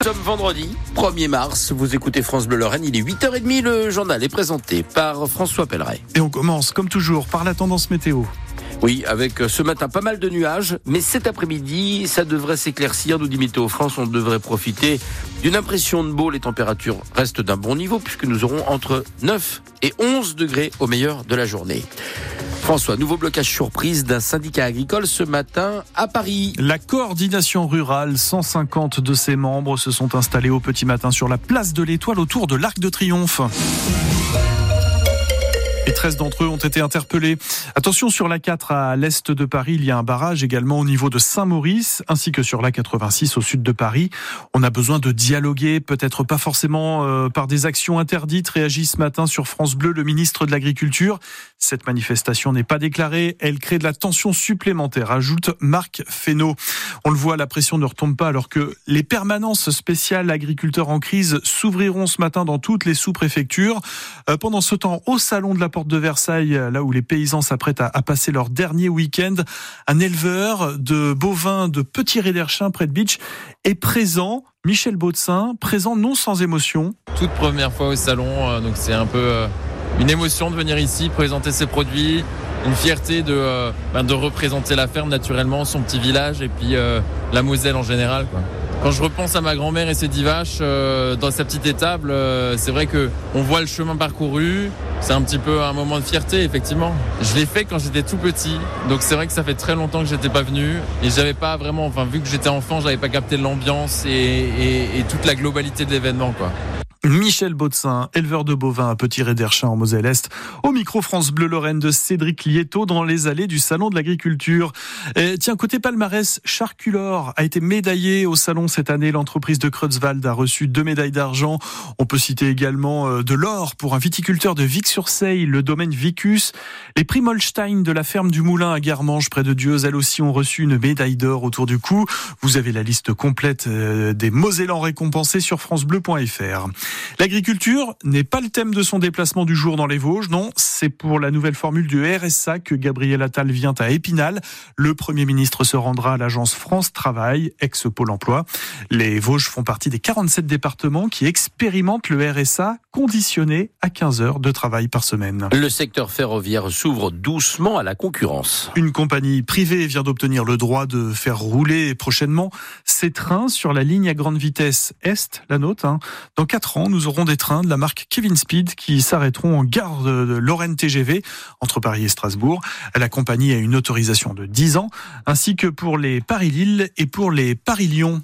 Nous sommes vendredi 1er mars, vous écoutez France Bleu Lorraine, il est 8h30, le journal est présenté par François Pelleret. Et on commence comme toujours par la tendance météo. Oui, avec euh, ce matin pas mal de nuages, mais cet après-midi, ça devrait s'éclaircir, nous dit Météo France, on devrait profiter d'une impression de beau, les températures restent d'un bon niveau puisque nous aurons entre 9 et 11 degrés au meilleur de la journée. François, nouveau blocage surprise d'un syndicat agricole ce matin à Paris. La coordination rurale, 150 de ses membres se sont installés au petit matin sur la place de l'Étoile autour de l'Arc de Triomphe. Et 13 d'entre eux ont été interpellés. Attention, sur la 4 à l'est de Paris, il y a un barrage également au niveau de Saint-Maurice, ainsi que sur la 86 au sud de Paris. On a besoin de dialoguer, peut-être pas forcément euh, par des actions interdites, réagit ce matin sur France Bleu le ministre de l'Agriculture. Cette manifestation n'est pas déclarée, elle crée de la tension supplémentaire, ajoute Marc Fesneau. On le voit, la pression ne retombe pas alors que les permanences spéciales agriculteurs en crise s'ouvriront ce matin dans toutes les sous-préfectures. Euh, pendant ce temps, au salon de la porte de Versailles, là où les paysans s'apprêtent à, passer leur dernier week-end, un éleveur de bovins de Petit Réderchin près de Beach est présent. Michel Baudsin, présent non sans émotion. Toute première fois au salon, euh, donc c'est un peu euh, une émotion de venir ici, présenter ses produits, une fierté de, euh, ben, de représenter la ferme naturellement, son petit village et puis la Moselle en général. Quand je repense à ma grand-mère et ses dix vaches euh, dans sa petite étable, euh, c'est vrai que on voit le chemin parcouru. C'est un petit peu un moment de fierté, effectivement. Je l'ai fait quand j'étais tout petit, donc c'est vrai que ça fait très longtemps que j'étais pas venu et j'avais pas vraiment, enfin vu que j'étais enfant, j'avais pas capté l'ambiance et, et, et toute la globalité de l'événement, quoi. Michel Baudsin, éleveur de bovins à Petit Réderchin en Moselle-Est, au micro France Bleu Lorraine de Cédric Lieto dans les allées du Salon de l'Agriculture. Tiens, côté palmarès, Charculor a été médaillé au Salon cette année. L'entreprise de Creutzwald a reçu deux médailles d'argent. On peut citer également euh, de l'or pour un viticulteur de Vic-sur-Seille, le domaine Vicus. Les Primolstein de la ferme du Moulin à Garmange, près de Dieu, elles aussi ont reçu une médaille d'or autour du cou. Vous avez la liste complète euh, des Mosellans récompensés sur francebleu.fr. L'agriculture n'est pas le thème de son déplacement du jour dans les Vosges, non, c'est pour la nouvelle formule du RSA que Gabriel Attal vient à Épinal. Le Premier ministre se rendra à l'agence France Travail, ex-Pôle emploi. Les Vosges font partie des 47 départements qui expérimentent le RSA conditionné à 15 heures de travail par semaine. Le secteur ferroviaire s'ouvre doucement à la concurrence. Une compagnie privée vient d'obtenir le droit de faire rouler prochainement ses trains sur la ligne à grande vitesse Est, la nôtre. Hein. Dans 4 ans, nous aurons des trains de la marque Kevin Speed qui s'arrêteront en gare de Lorraine TGV entre Paris et Strasbourg. La compagnie a une autorisation de 10 ans, ainsi que pour les Paris-Lille et pour les Paris-Lyon